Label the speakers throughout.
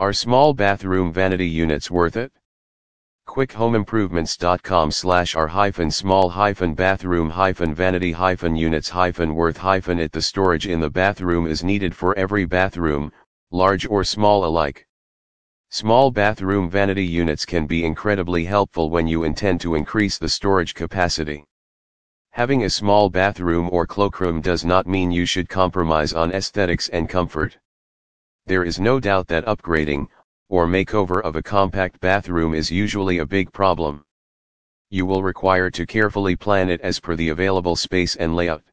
Speaker 1: Are small bathroom vanity units worth it? QuickHomeImprovements.com slash r hyphen small hyphen bathroom hyphen vanity hyphen units hyphen worth hyphen it The storage in the bathroom is needed for every bathroom, large or small alike. Small bathroom vanity units can be incredibly helpful when you intend to increase the storage capacity. Having a small bathroom or cloakroom does not mean you should compromise on aesthetics and comfort. There is no doubt that upgrading, or makeover of a compact bathroom is usually a big problem. You will require to carefully plan it as per the available space and layout.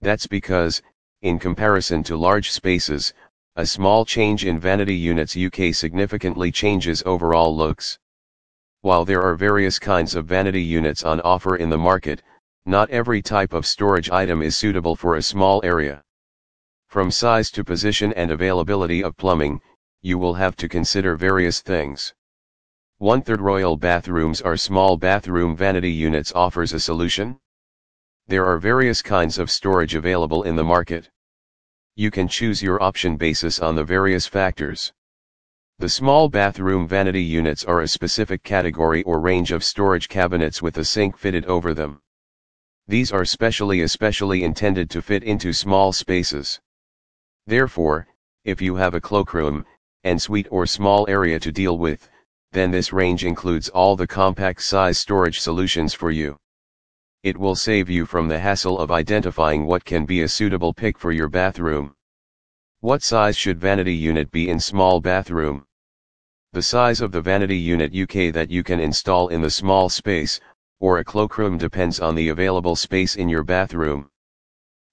Speaker 1: That's because, in comparison to large spaces, a small change in vanity units UK significantly changes overall looks. While there are various kinds of vanity units on offer in the market, not every type of storage item is suitable for a small area. From size to position and availability of plumbing, you will have to consider various things. One third Royal Bathrooms are small bathroom vanity units offers a solution. There are various kinds of storage available in the market. You can choose your option basis on the various factors. The small bathroom vanity units are a specific category or range of storage cabinets with a sink fitted over them. These are specially especially intended to fit into small spaces. Therefore, if you have a cloakroom, ensuite or small area to deal with, then this range includes all the compact size storage solutions for you. It will save you from the hassle of identifying what can be a suitable pick for your bathroom. What size should vanity unit be in small bathroom? The size of the vanity unit UK that you can install in the small space, or a cloakroom depends on the available space in your bathroom.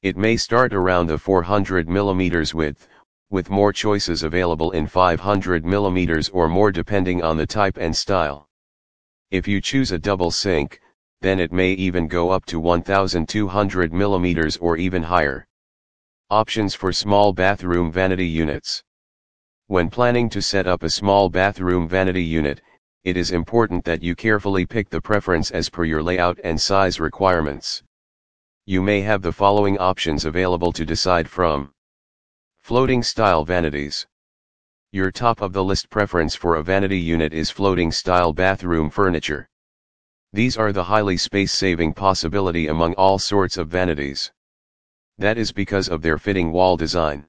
Speaker 1: It may start around the 400 mm width, with more choices available in 500 mm or more depending on the type and style. If you choose a double sink, then it may even go up to 1200 mm or even higher. Options for small bathroom vanity units. When planning to set up a small bathroom vanity unit, it is important that you carefully pick the preference as per your layout and size requirements you may have the following options available to decide from. Floating style vanities. Your top of the list preference for a vanity unit is floating style bathroom furniture. These are the highly space saving possibility among all sorts of vanities. That is because of their fitting wall design.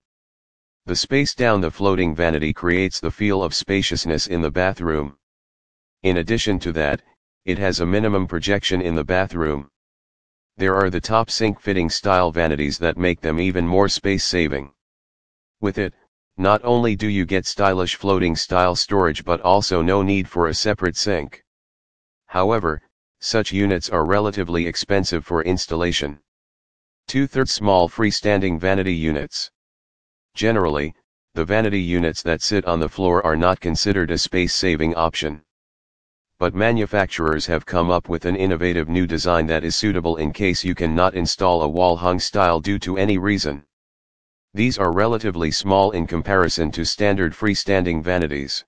Speaker 1: The space down the floating vanity creates the feel of spaciousness in the bathroom. In addition to that, it has a minimum projection in the bathroom. There are the top sink fitting style vanities that make them even more space saving. With it, not only do you get stylish floating style storage but also no need for a separate sink. However, such units are relatively expensive for installation. Two-thirds small freestanding vanity units. Generally, the vanity units that sit on the floor are not considered a space-saving option but manufacturers have come up with an innovative new design that is suitable in case you cannot install a wall-hung style due to any reason. These are relatively small in comparison to standard freestanding vanities.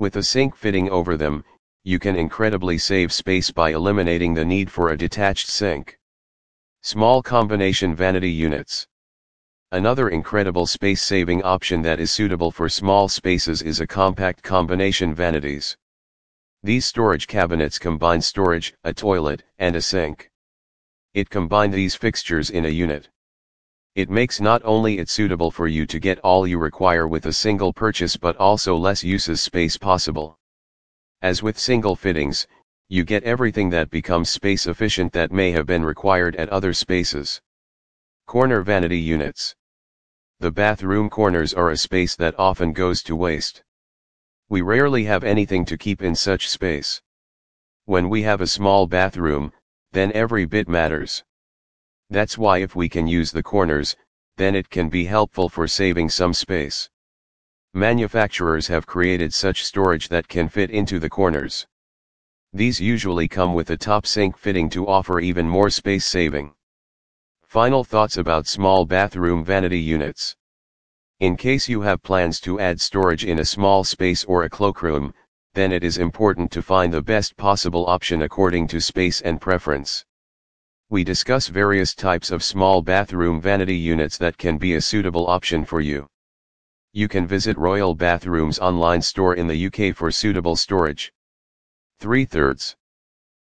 Speaker 1: With a sink fitting over them, you can incredibly save space by eliminating the need for a detached sink. Small combination vanity units. Another incredible space-saving option that is suitable for small spaces is a compact combination vanities. These storage cabinets combine storage, a toilet, and a sink. It combined these fixtures in a unit. It makes not only it suitable for you to get all you require with a single purchase but also less uses space possible. As with single fittings, you get everything that becomes space efficient that may have been required at other spaces. Corner vanity units. The bathroom corners are a space that often goes to waste. We rarely have anything to keep in such space. When we have a small bathroom, then every bit matters. That's why if we can use the corners, then it can be helpful for saving some space. Manufacturers have created such storage that can fit into the corners. These usually come with a top sink fitting to offer even more space saving. Final thoughts about small bathroom vanity units. In case you have plans to add storage in a small space or a cloakroom, then it is important to find the best possible option according to space and preference. We discuss various types of small bathroom vanity units that can be a suitable option for you. you can visit Royal Bathrooms online store in the UK for suitable storage. 3 thirds.